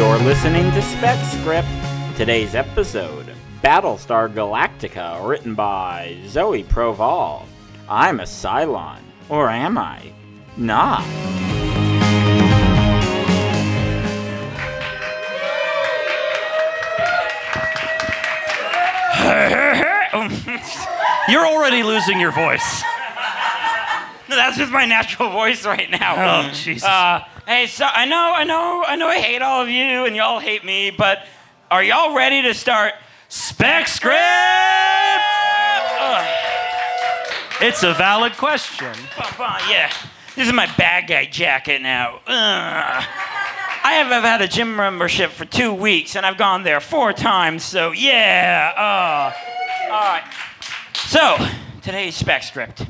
You're listening to Spec Script. Today's episode Battlestar Galactica, written by Zoe Proval. I'm a Cylon. Or am I? Not. You're already losing your voice. That's just my natural voice right now. Oh, Jesus. Uh, hey, so I know, I know, I know I hate all of you and y'all hate me, but are y'all ready to start Spec script! It's a valid question. Yeah, this is my bad guy jacket now. Ugh. I have I've had a gym membership for two weeks and I've gone there four times, so yeah. Uh, all right. So, today's spec script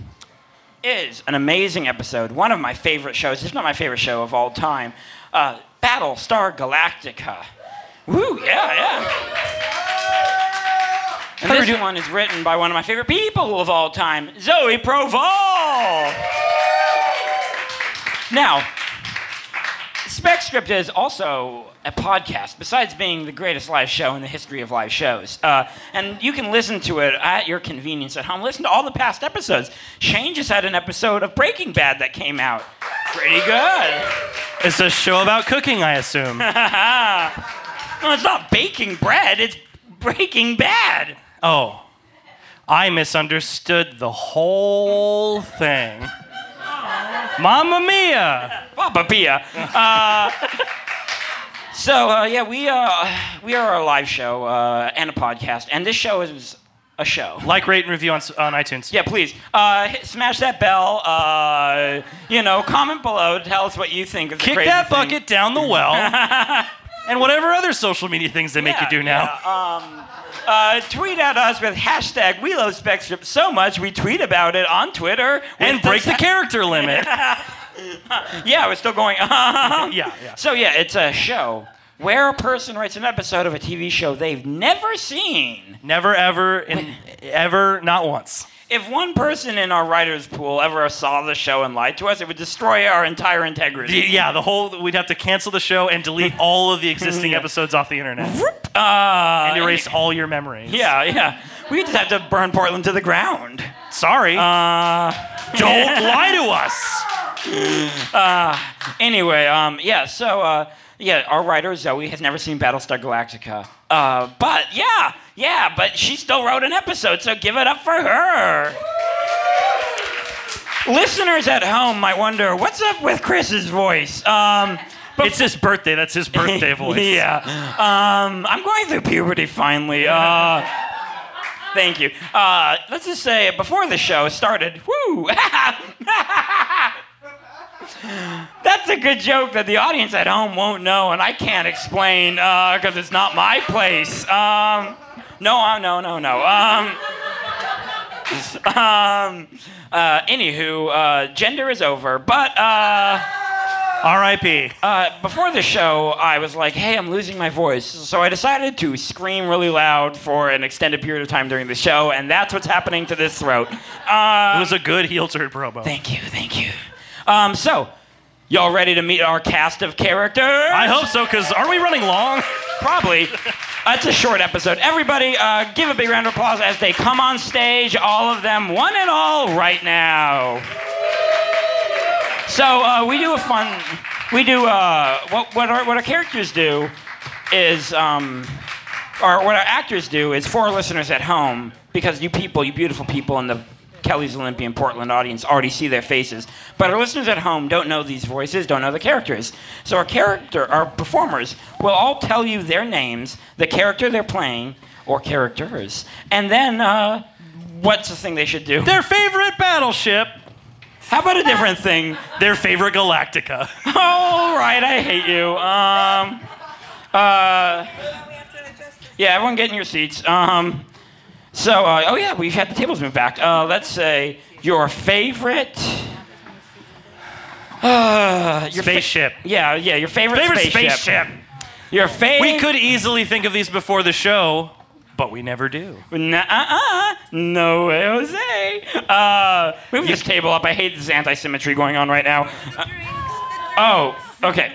is an amazing episode, one of my favorite shows, if not my favorite show of all time, uh, Battlestar Galactica. Woo, yeah, yeah. And this one is written by one of my favorite people of all time, Zoe Proval. Now, Spec Script is also a podcast, besides being the greatest live show in the history of live shows. Uh, and you can listen to it at your convenience at home. Listen to all the past episodes. Shane just had an episode of Breaking Bad that came out. Pretty good. It's a show about cooking, I assume. No, it's not baking bread, it's Breaking Bad. Oh, I misunderstood the whole thing. Mamma mia! Papa Pia. Uh, so uh, yeah, we uh, we are a live show uh, and a podcast, and this show is a show. Like, rate, and review on, on iTunes. Yeah, please uh, hit, smash that bell. Uh, you know, comment below. Tell us what you think. Of the Kick that thing. bucket down the well. and whatever other social media things they make you do now. yeah, um, uh, tweet at us with hashtag We Love Spectrum so much we tweet about it on Twitter and break the character limit. Yeah, we're still going. yeah, yeah. So yeah, it's a show where a person writes an episode of a TV show they've never seen. Never, ever, in, ever, not once. If one person in our writers pool ever saw the show and lied to us, it would destroy our entire integrity. Yeah, the whole we'd have to cancel the show and delete all of the existing Yeah. episodes off the internet Uh, and erase all your memories. Yeah, yeah. We just have to burn Portland to the ground. Sorry. Uh, Don't lie to us. anyway, um, yeah. So, uh, yeah, our writer Zoe has never seen Battlestar Galactica. Uh, but yeah, yeah, but she still wrote an episode, so give it up for her. Listeners at home might wonder what's up with Chris's voice. Um, but It's his birthday. That's his birthday voice. yeah. Um, I'm going through puberty finally. Uh, thank you. Uh, let's just say before the show started, woo! That's a good joke that the audience at home won't know, and I can't explain because it's not my place. Um, no, no, no, no. Um, um, uh, anywho, uh, gender is over, but. Uh, R.I.P. uh, before the show, I was like, hey, I'm losing my voice. So I decided to scream really loud for an extended period of time during the show, and that's what's happening to this throat. Uh, It was a good heel turn promo. thank you, thank you. Um, so, y'all ready to meet our cast of characters? I hope so, because are we running long? Probably. It's a short episode. Everybody, uh, give a big round of applause as they come on stage, all of them, one and all, right now. So uh, we do a fun. We do uh, what what our, what our characters do is um, or what our actors do is for our listeners at home because you people, you beautiful people in the Kelly's Olympian Portland audience already see their faces, but our listeners at home don't know these voices, don't know the characters. So our character, our performers, will all tell you their names, the character they're playing, or characters, and then uh, what's the thing they should do? Their favorite battleship. How about a different thing? Their favorite Galactica. All right, I hate you. Um, uh, yeah, everyone get in your seats. Um, so, uh, oh yeah, we've had the tables moved back. Uh, let's say your favorite. Uh, your fa- Spaceship. yeah, yeah, your favorite, Favorite spaceship. spaceship. Your favorite. We could easily think of these before the show, but we never do. Nuh-uh. No way, Jose. Uh, move this table up. I hate this anti-symmetry going on right now. Uh, oh, okay.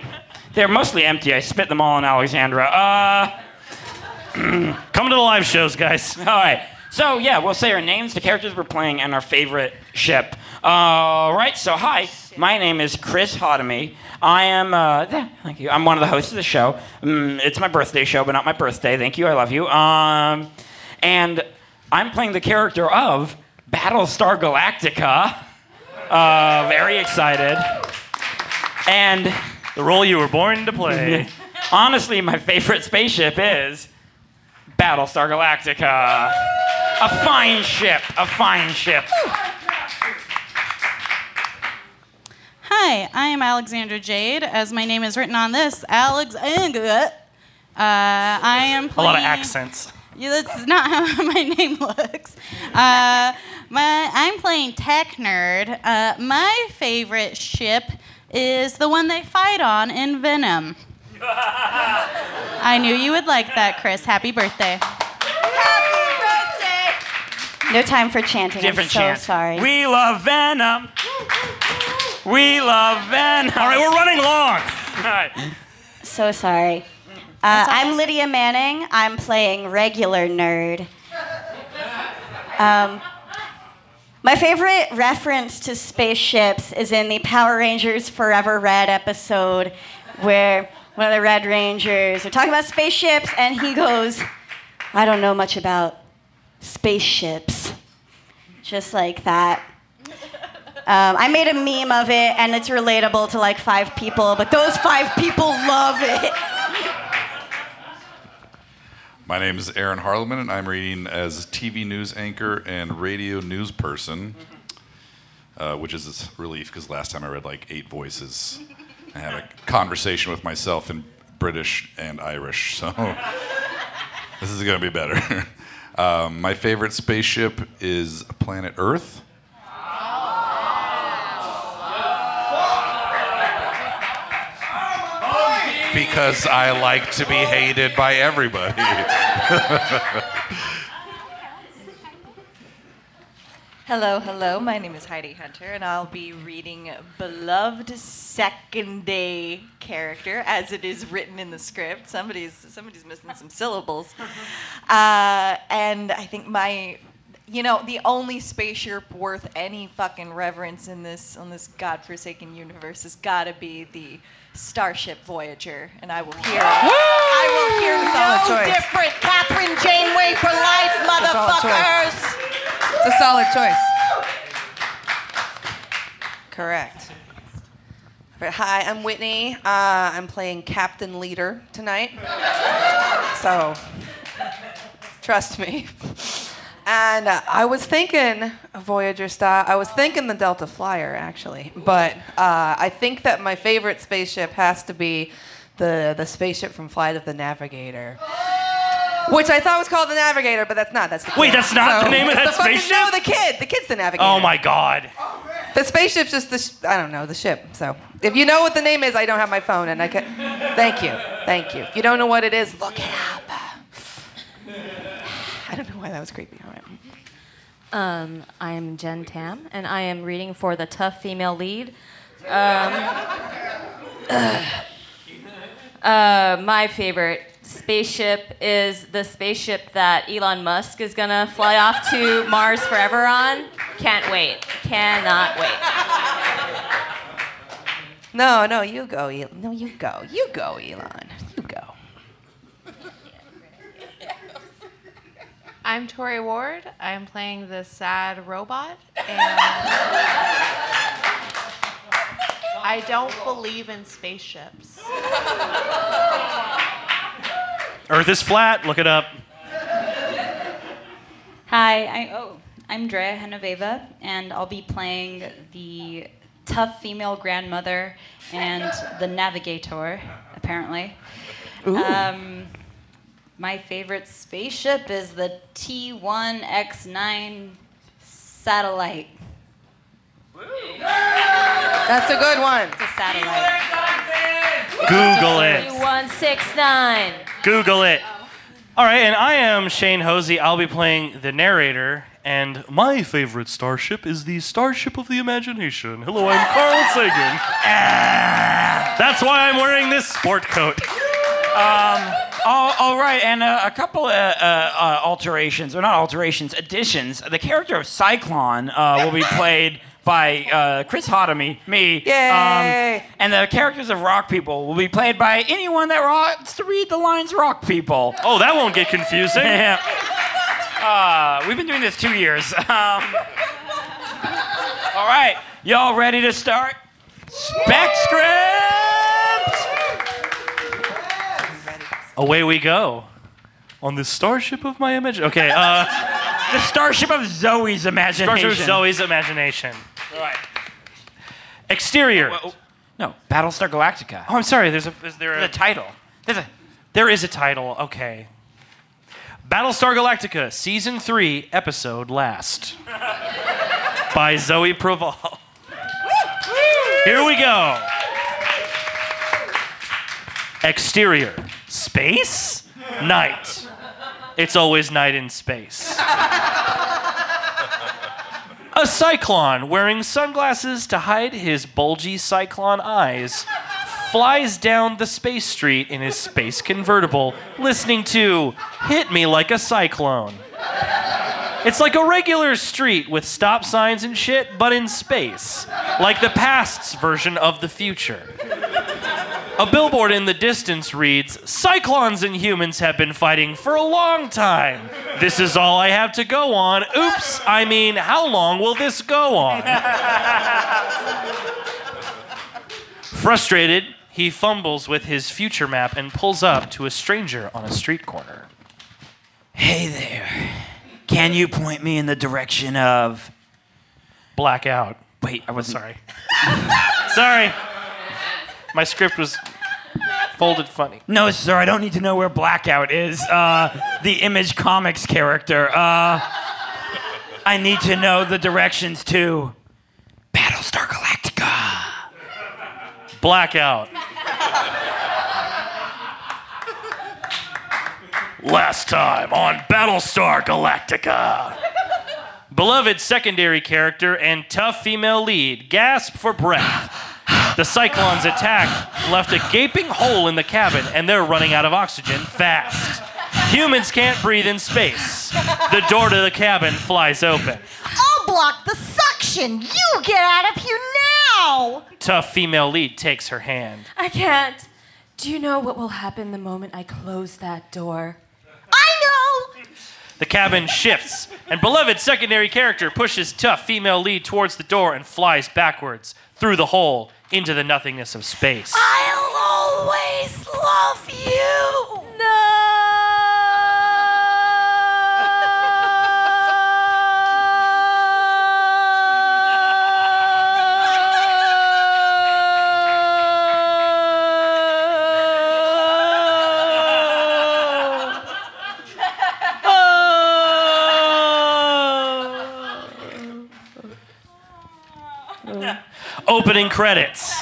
They're mostly empty. I spit them all on Alexandra. Uh, Come to the live shows, guys. all right. So yeah, we'll say our names, the characters we're playing, and our favorite ship. All right. So hi, my name is Chris Hodemy. I am. Uh, th- thank you. I'm one of the hosts of the show. Mm, it's my birthday show, but not my birthday. Thank you. I love you. Um, and I'm playing the character of Battlestar Galactica. Uh, very excited. And The role you were born to play. honestly, my favorite spaceship is Battlestar Galactica. A fine ship, a fine ship. Hi, I am Alexandra Jade, as my name is written on this. Alexandra. Uh, I am playing... A lot of accents. Yeah, that's not how my name looks. Uh, my, I'm playing Tech Nerd. Uh, my favorite ship is the one they fight on in Venom. I knew you would like that, Chris. Happy birthday. No time for chanting. Different I'm so chance. sorry. We love Venom. We love Venom. All right, we're running long. All right. so sorry. Uh, I'm Lydia Manning. I'm playing regular nerd. Um, my favorite reference to spaceships is in the Power Rangers Forever Red episode, where one of the Red Rangers are talking about spaceships, and he goes, "I don't know much about spaceships," just like that. Um, I made a meme of it, and it's relatable to like five people, but those five people love it. My name is Aaron Harleman, and I'm reading as TV news anchor and radio news person, uh, which is a relief because last time I read like eight voices. I had a conversation with myself in British and Irish, so this is going to be better. um, my favorite spaceship is Planet Earth. Because I like to be hated by everybody. Hello, hello. My name is Heidi Hunter, and I'll be reading beloved second day character as it is written in the script. Somebody's somebody's missing some syllables, uh, and I think my, you know, the only spaceship worth any fucking reverence in this on this godforsaken universe has got to be the Starship Voyager, and I will hear. I will hear no different Kathryn Janeway for life, a solid choice. motherfuckers. It's a solid choice. Correct. But hi, I'm Whitney. Uh, I'm playing Captain Leader tonight. So, trust me. And uh, I was thinking Voyager style. I was thinking the Delta Flyer actually, but uh, I think that my favorite spaceship has to be the the spaceship from Flight of the Navigator. Which I thought was called the Navigator, but that's not. That's the Wait, that's not the name of it's that the fucking- spaceship? No, the kid. The kid's the Navigator. Oh my god. The spaceship's just the. Sh- I don't know the ship. So if you know what the name is, I don't have my phone, and I can. Thank you, thank you. If you don't know what it is, look it up. I don't know why that was creepy. All right. Um, I'm Jen Tam, and I am reading for the tough female lead. Um, uh, my favorite spaceship is the spaceship that Elon Musk is gonna fly off to Mars forever on. Can't wait. Cannot wait. No, no, you go, Elon. No, you go. You go, Elon. You go. I'm Tori Ward. I'm playing the sad robot, and I don't believe in spaceships. Earth is flat. Look it up. Hi, I, oh, I'm Drea Henaveva, and I'll be playing the tough female grandmother and the navigator, apparently. Um, my favorite spaceship is the T1X9 satellite. That's a good one. It's a satellite. Google it. 169. Google it. All right, and I am Shane Hosey. I'll be playing the narrator, and my favorite starship is the Starship of the Imagination. Hello, I'm Carl Sagan. That's why I'm wearing this sport coat. Oh, all right, and uh, a couple of uh, uh, alterations, or not alterations, additions. The character of Cyclone uh, will be played by uh, Chris Hotomy, me. Yay! and the characters of Rock People will be played by anyone that wants to read the lines Rock People. Oh, that won't get confusing. Yeah. Uh, we've been doing this two years. Um, all right, y'all ready to start? Spec script! Away we go. On the starship of my image. Okay, uh, The starship of Zoe's imagination. starship of Zoe's imagination. All right. Exterior. Well, no, Battlestar Galactica. Oh, I'm sorry. There's a. Is there The a? title. There's a, There is a title. Okay. Battlestar Galactica, Season 3, Episode Last. by Zoe Proval. Here we go. Exterior space, night. It's always night in space. A cyclone wearing sunglasses to hide his bulgy cyclone eyes flies down the space street in his space convertible, listening to Hit Me Like a Cyclone. It's like a regular street with stop signs and shit, but in space, like the past's version of the future. A billboard in the distance reads Cyclones and humans have been fighting for a long time. This is all I have to go on. Oops, I mean, how long will this go on? Frustrated, he fumbles with his future map and pulls up to a stranger on a street corner. hey there. Can you point me in the direction of. Blackout. Wait, I wasn't. Sorry. Sorry. My script was folded funny. No, sir, I don't need to know where Blackout is. Uh, the Image Comics character. Uh, I need to know the directions to. Battlestar Galactica. Blackout. Last time on Battlestar Galactica. Beloved secondary character and tough female lead gasp for breath. The Cyclone's attack left a gaping hole in the cabin and they're running out of oxygen fast. Humans can't breathe in space. The door to the cabin flies open. I'll block the suction. You get out of here now. Tough female lead takes her hand. I can't. Do you know what will happen the moment I close that door? I know. The cabin shifts, and beloved secondary character pushes tough female lead towards the door and flies backwards through the hole into the nothingness of space. I'll Opening credits.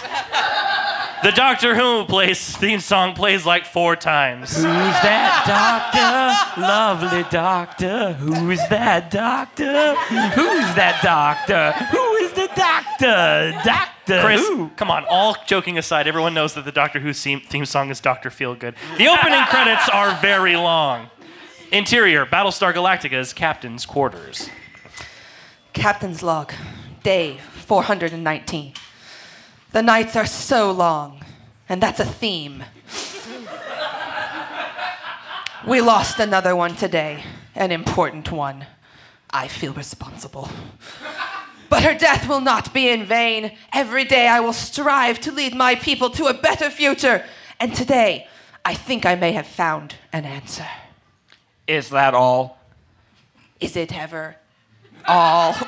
The Doctor Who plays theme song plays like four times. Who's that doctor? Lovely doctor. Who's that doctor? Who's that doctor? Who is the doctor? Doctor Chris, who? come on. All joking aside, everyone knows that the Doctor Who theme, theme song is Doctor Feelgood. The opening credits are very long. Interior: Battlestar Galactica's captain's quarters. Captain's log, day 419. The nights are so long, and that's a theme. We lost another one today, an important one. I feel responsible. But her death will not be in vain. Every day I will strive to lead my people to a better future. And today, I think I may have found an answer. Is that all? Is it ever all?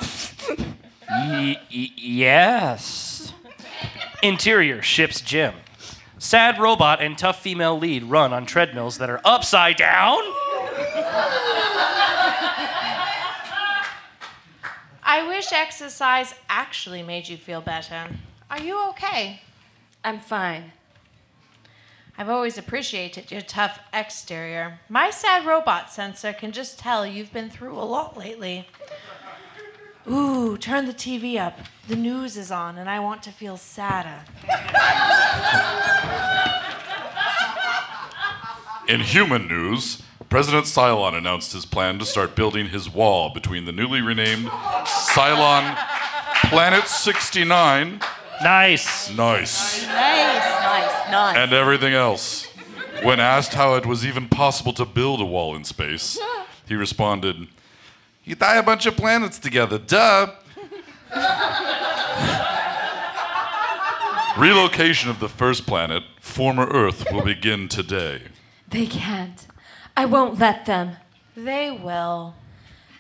Y- y- yes. Interior: Ship's gym. Sad robot and tough female lead run on treadmills that are upside down. I wish exercise actually made you feel better. Are you okay? I'm fine. I've always appreciated your tough exterior. My sad robot sensor can just tell you've been through a lot lately. Ooh, turn the TV up. The news is on, and I want to feel sadder. In human news, President Cylon announced his plan to start building his wall between the newly renamed Cylon Planet 69 Nice. Nice. Nice, nice, nice. and everything else. When asked how it was even possible to build a wall in space, he responded, You tie a bunch of planets together, duh. Relocation of the first planet, former Earth, will begin today. They can't. I won't let them. They will.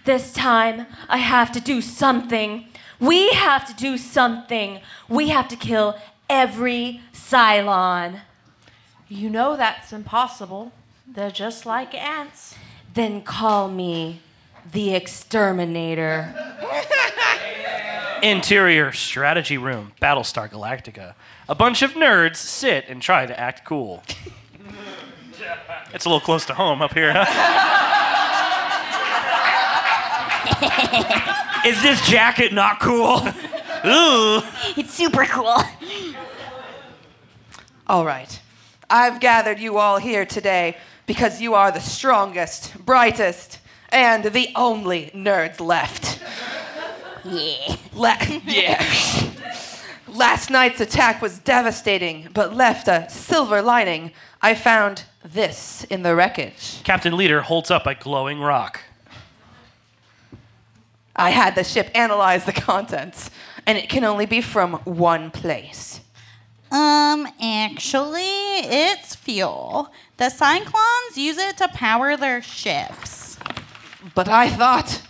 This time, I have to do something. We have to do something. We have to kill every Cylon. You know that's impossible. They're just like ants. Then call me the Exterminator. Interior strategy room, Battlestar Galactica. A bunch of nerds sit and try to act cool. It's a little close to home up here, huh? Is this jacket not cool? Ooh. It's super cool. All right. I've gathered you all here today because you are the strongest, brightest, and the only nerds left. Yeah. La- yeah. Last night's attack was devastating, but left a silver lining. I found this in the wreckage. Captain Leader holds up a glowing rock. I had the ship analyze the contents, and it can only be from one place. Um, actually, it's fuel. The Cyclones use it to power their ships. But I thought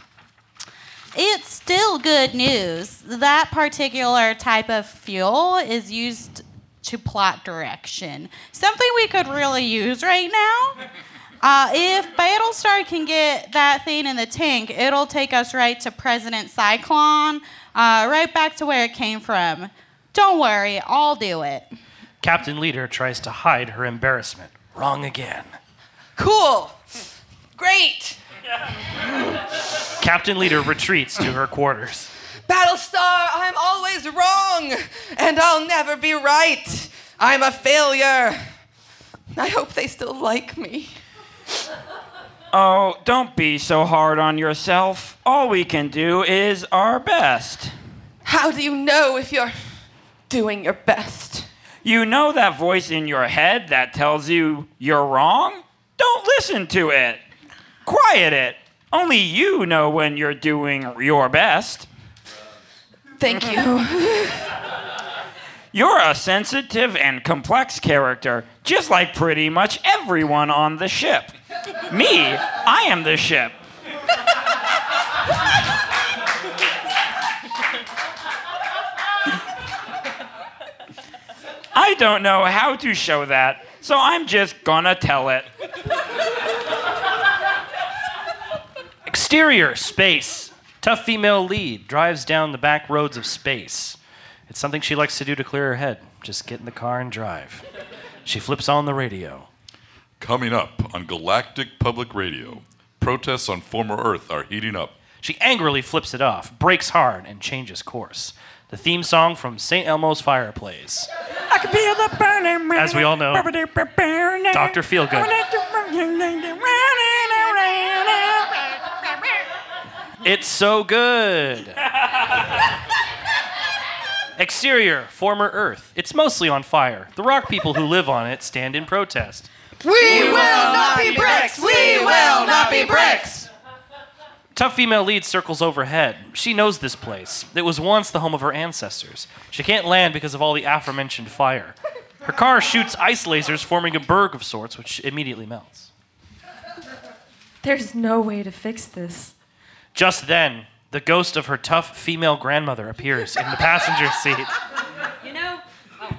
It's still good news. That particular type of fuel is used to plot direction. Something we could really use right now. Uh, if Battlestar can get that thing in the tank, it'll take us right to President Cyclone, uh, right back to where it came from. Don't worry, I'll do it. Captain Leader tries to hide her embarrassment. Wrong again. cool, great. Captain Leader retreats to her quarters. Battlestar, I'm always wrong, and I'll never be right. I'm a failure. I hope they still like me. Oh, don't be so hard on yourself. All we can do is our best. How do you know if you're doing your best? You know that voice in your head that tells you you're wrong? Don't listen to it. Quiet it. Only you know when you're doing your best. Thank you. You're a sensitive and complex character, just like pretty much everyone on the ship. Me, I am the ship. I don't know how to show that, so I'm just gonna tell it. Exterior, space. Tough female lead drives down the back roads of space. It's something she likes to do to clear her head. Just get in the car and drive. She flips on the radio. Coming up on Galactic Public Radio, protests on former Earth are heating up. She angrily flips it off, breaks hard, and changes course. The theme song from St. Elmo's Fire plays. I can feel the burning. As we all know, Dr. Feelgood. It's so good. Exterior, former Earth. It's mostly on fire. The rock people who live on it stand in protest. We will not be bricks. We will not be bricks. Tough female lead circles overhead. She knows this place. It was once the home of her ancestors. She can't land because of all the aforementioned fire. Her car shoots ice lasers, forming a berg of sorts, which immediately melts. There's no way to fix this. Just then, the ghost of her tough female grandmother appears in the passenger seat. You know, oh.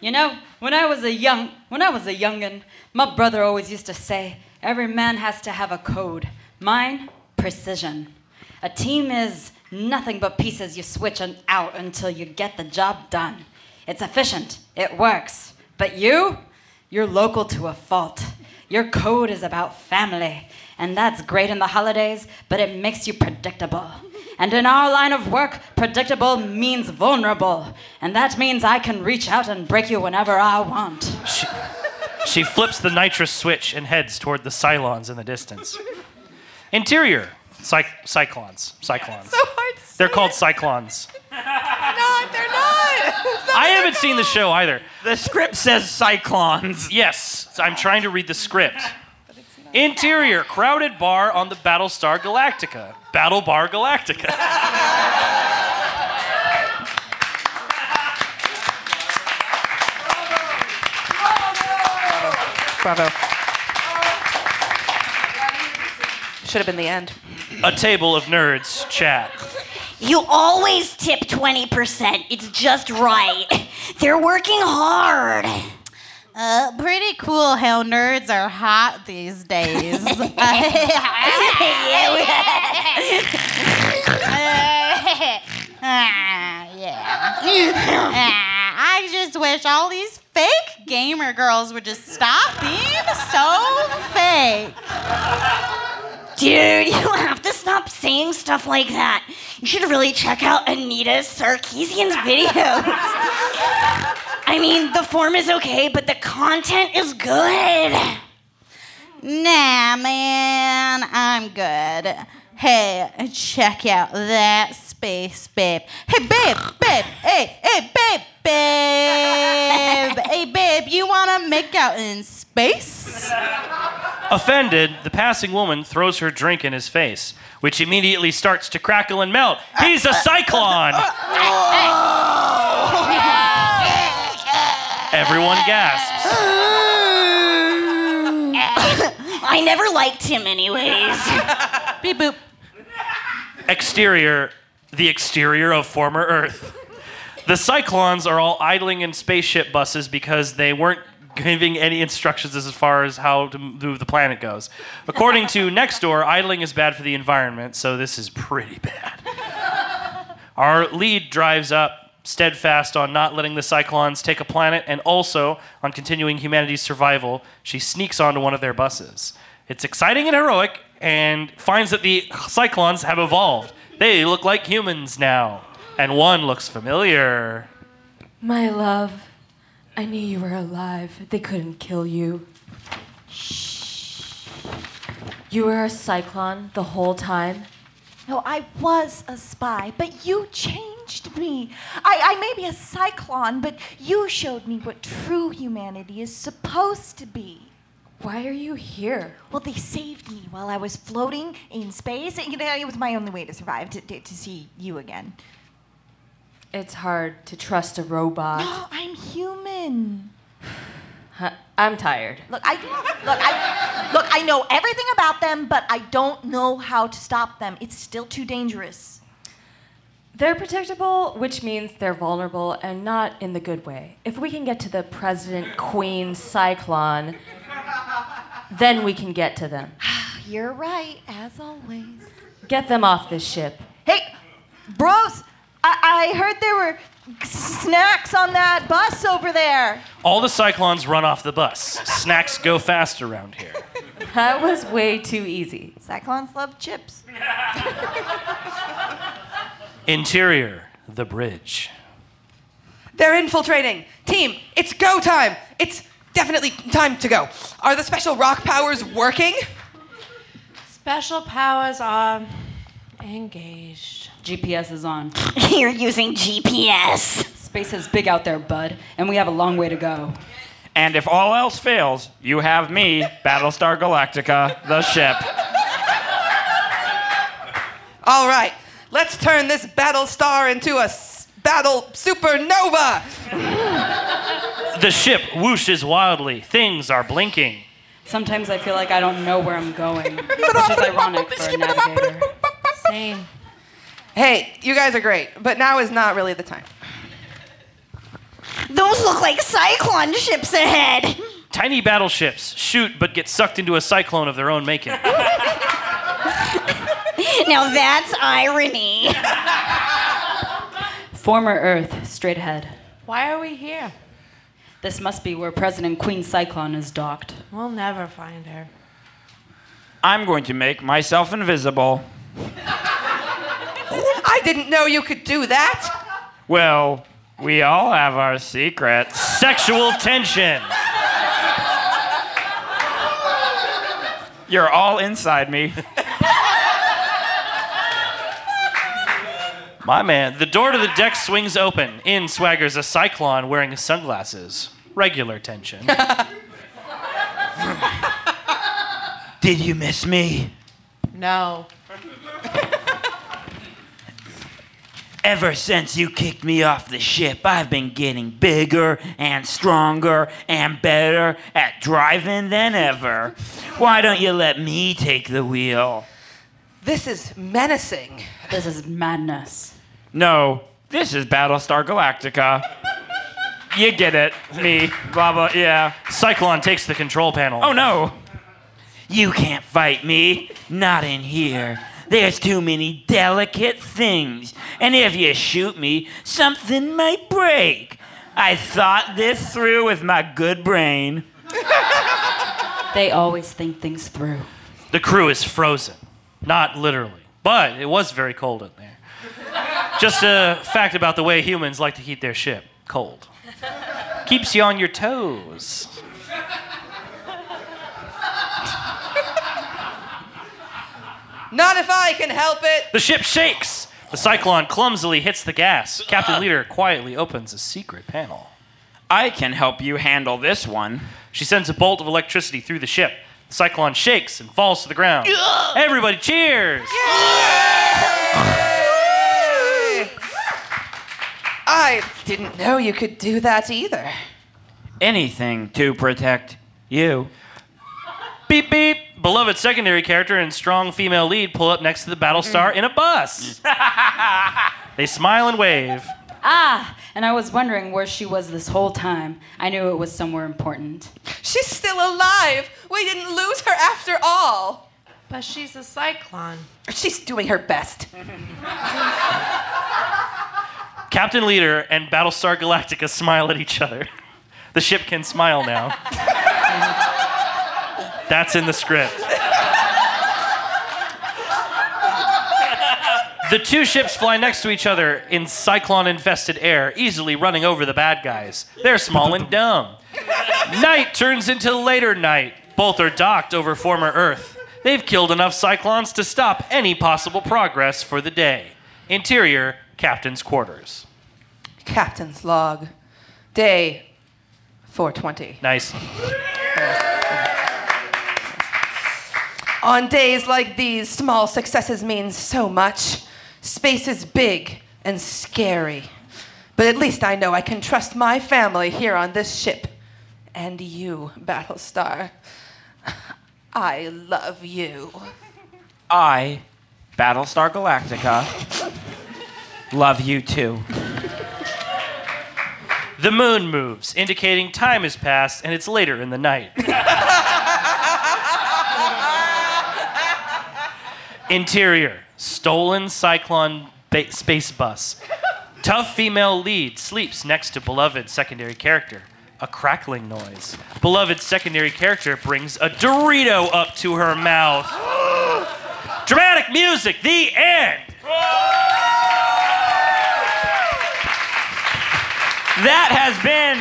you know, when I was a young, when I was a youngin, my brother always used to say, every man has to have a code. Mine, precision. A team is nothing but pieces you switch out until you get the job done. It's efficient. It works. But you, you're local to a fault. Your code is about family, and that's great in the holidays, but it makes you predictable. And in our line of work, predictable means vulnerable, and that means I can reach out and break you whenever I want. She, she flips the nitrous switch and heads toward the Cylons in the distance. Interior, cy- cyclons. Cyclons. They're called cyclons. Not, they're not. I haven't seen the show either. The script says cyclones. Yes, I'm trying to read the script. Interior, crowded bar on the Battlestar Galactica. Battle Bar Galactica. Bravo. Should have been the end. A table of nerds chat. You always tip 20%. It's just right. They're working hard. Uh, pretty cool how nerds are hot these days. Ah, yeah. Ah, I just wish all these fake gamer girls would just stop being so fake. Dude, you have to stop saying stuff like that. You should really check out Anita Sarkeesian's videos. I mean, the form is okay, but the content is good. Nah, man, I'm good. Hey, check out that space, babe. Hey, babe, babe, hey, hey, babe, babe. hey, babe, you wanna make out in space? Offended, the passing woman throws her drink in his face, which immediately starts to crackle and melt. He's a cyclone! Everyone gasps. I never liked him, anyways. Beep boop. Exterior, the exterior of former Earth. The Cyclones are all idling in spaceship buses because they weren't giving any instructions as far as how to move the planet goes. According to Nextdoor, idling is bad for the environment, so this is pretty bad. Our lead drives up, steadfast on not letting the Cyclones take a planet and also on continuing humanity's survival. She sneaks onto one of their buses. It's exciting and heroic, and finds that the Cyclones have evolved. They look like humans now, and one looks familiar. My love, I knew you were alive. They couldn't kill you. Shh. You were a cyclone the whole time? No, I was a spy, but you changed me. I, I may be a cyclone, but you showed me what true humanity is supposed to be. Why are you here? Well, they saved me while I was floating in space. You know, it was my only way to survive, to, to, to see you again. It's hard to trust a robot. No, I'm human. I'm tired. Look, I look, I look, I know everything about them, but I don't know how to stop them. It's still too dangerous. They're predictable, which means they're vulnerable and not in the good way. If we can get to the President Queen Cyclone, then we can get to them. Ah, you're right, as always. Get them off this ship. Hey, bros, I, I heard there were snacks on that bus over there. All the Cyclones run off the bus. Snacks go fast around here. That was way too easy. Cyclones love chips. Interior, the bridge. They're infiltrating. Team, it's go time. It's definitely time to go. Are the special rock powers working? Special powers are engaged. GPS is on. You're using GPS. Space is big out there, bud, and we have a long way to go. And if all else fails, you have me, Battlestar Galactica, the ship. All right, let's turn this battle star into a s- battle supernova. The ship whooshes wildly. Things are blinking. Sometimes I feel like I don't know where I'm going, which is ironic for a navigator. Same. Hey, you guys are great, but now is not really the time. Those look like cyclone ships ahead. Tiny battleships shoot but get sucked into a cyclone of their own making. Now that's irony. Former Earth, straight ahead. Why are we here? This must be where President Queen Cyclone is docked. We'll never find her. I'm going to make myself invisible. I didn't know you could do that. Well, we all have our secrets. Sexual tension. You're all inside me. My man, the door to the deck swings open. In swaggers a cyclone wearing sunglasses. Regular tension. Did you miss me? No. Ever since you kicked me off the ship, I've been getting bigger and stronger and better at driving than ever. Why don't you let me take the wheel? This is menacing. This is madness. No, this is Battlestar Galactica. You get it. Me. Blah, blah, yeah. Cyclone takes the control panel. Oh no! You can't fight me. Not in here. There's too many delicate things. And if you shoot me, something might break. I thought this through with my good brain. They always think things through. The crew is frozen. Not literally, but it was very cold in there. Just a fact about the way humans like to keep their ship cold. Keeps you on your toes. Not if I can help it. The ship shakes. The cyclone clumsily hits the gas. Captain ah. Leader quietly opens a secret panel. I can help you handle this one. She sends a bolt of electricity through the ship. The cyclone shakes and falls to the ground. Everybody cheers! I didn't know you could do that either. Anything to protect you. Beep beep. Beloved secondary character and strong female lead pull up next to the Battlestar in a bus. they smile and wave. Ah, and I was wondering where she was this whole time. I knew it was somewhere important. She's still alive. We didn't lose her after all. But she's a cyclone. She's doing her best. Captain Leader and Battlestar Galactica smile at each other. The ship can smile now. That's in the script. The two ships fly next to each other in cyclone infested air, easily running over the bad guys. They're small and dumb. Night turns into later night. Both are docked over former Earth. They've killed enough cyclones to stop any possible progress for the day. Interior, Captain's quarters. Captain's log. Day 420. Nice. On days like these, small successes mean so much. Space is big and scary. But at least I know I can trust my family here on this ship. And you, Battlestar. I love you. I, Battlestar Galactica, love you too. The moon moves, indicating time has passed and it's later in the night. Interior stolen Cyclone ba- space bus. Tough female lead sleeps next to beloved secondary character. A crackling noise. Beloved secondary character brings a Dorito up to her mouth. Dramatic music, the end. That has been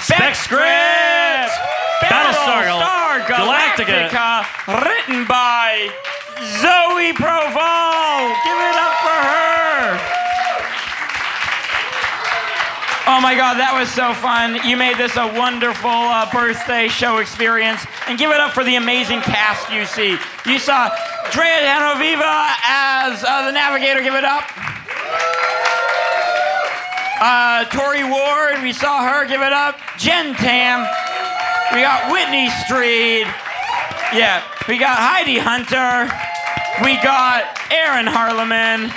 Spec Script! Battlestar Battlestar Galactica. Galactica, written by Zoe Proval. Give it up for her. Oh my God, that was so fun. You made this a wonderful uh, birthday show experience. And give it up for the amazing cast you see. You saw Drea Hanoviva as uh, the navigator. Give it up. Uh, Tori Ward, we saw her. Give it up. Jen Tam. We got Whitney Street. Yeah, we got Heidi Hunter. We got Aaron Harleman.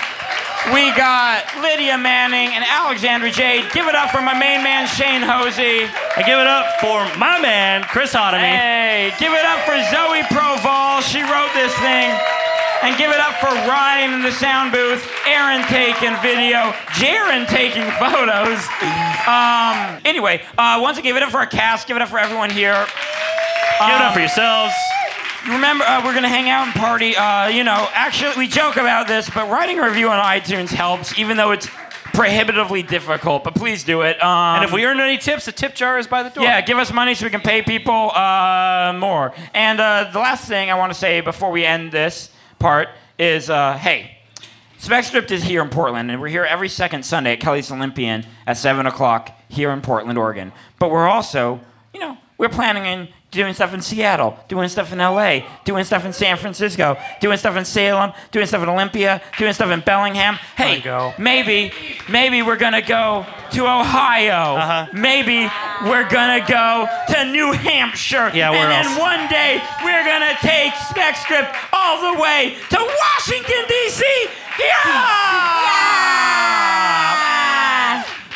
We got Lydia Manning and Alexandra Jade. Give it up for my main man, Shane Hosey. I give it up for my man, Chris Ottomy. Hey, give it up for Zoe Proval. She wrote this thing. And give it up for Ryan in the sound booth, Aaron taking video, Jaren taking photos. Um, anyway, uh, once again, give it up for our cast, give it up for everyone here. Give it up Um, for yourselves. Remember, uh, we're gonna hang out and party. Uh, you know, actually, we joke about this, but writing a review on iTunes helps, even though it's prohibitively difficult. But please do it. Um, and if we earn any tips, the tip jar is by the door. yeah, give us money so we can pay people uh, more. And uh, the last thing I want to say before we end this part is, uh, hey, Spec is here in Portland, and we're here every second Sunday at Kelly's Olympian at seven o'clock here in Portland, Oregon. But we're also, you know, we're planning on doing stuff in Seattle, doing stuff in LA, doing stuff in San Francisco, doing stuff in Salem, doing stuff in Olympia, doing stuff in Bellingham. Hey, maybe, maybe we're gonna go to Ohio. Uh-huh. Maybe we're gonna go to New Hampshire. Yeah, where and else? then one day we're gonna take Spec Script all the way to Washington D.C. Yeah!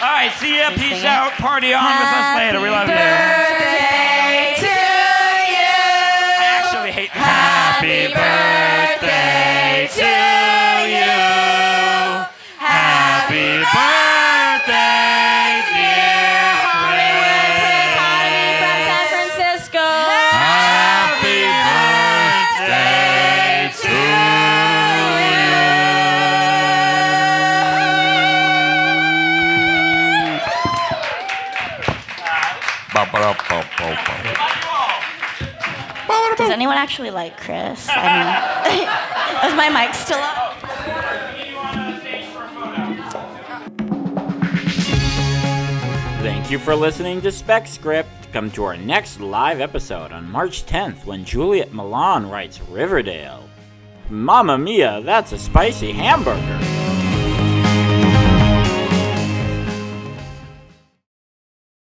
All right, see ya. Peace out. Party on with us later. We love anyone actually like Chris? I mean, is my mic still up? Thank you for listening to Spec Script. Come to our next live episode on March 10th when Juliet Milan writes Riverdale. Mamma mia, that's a spicy hamburger.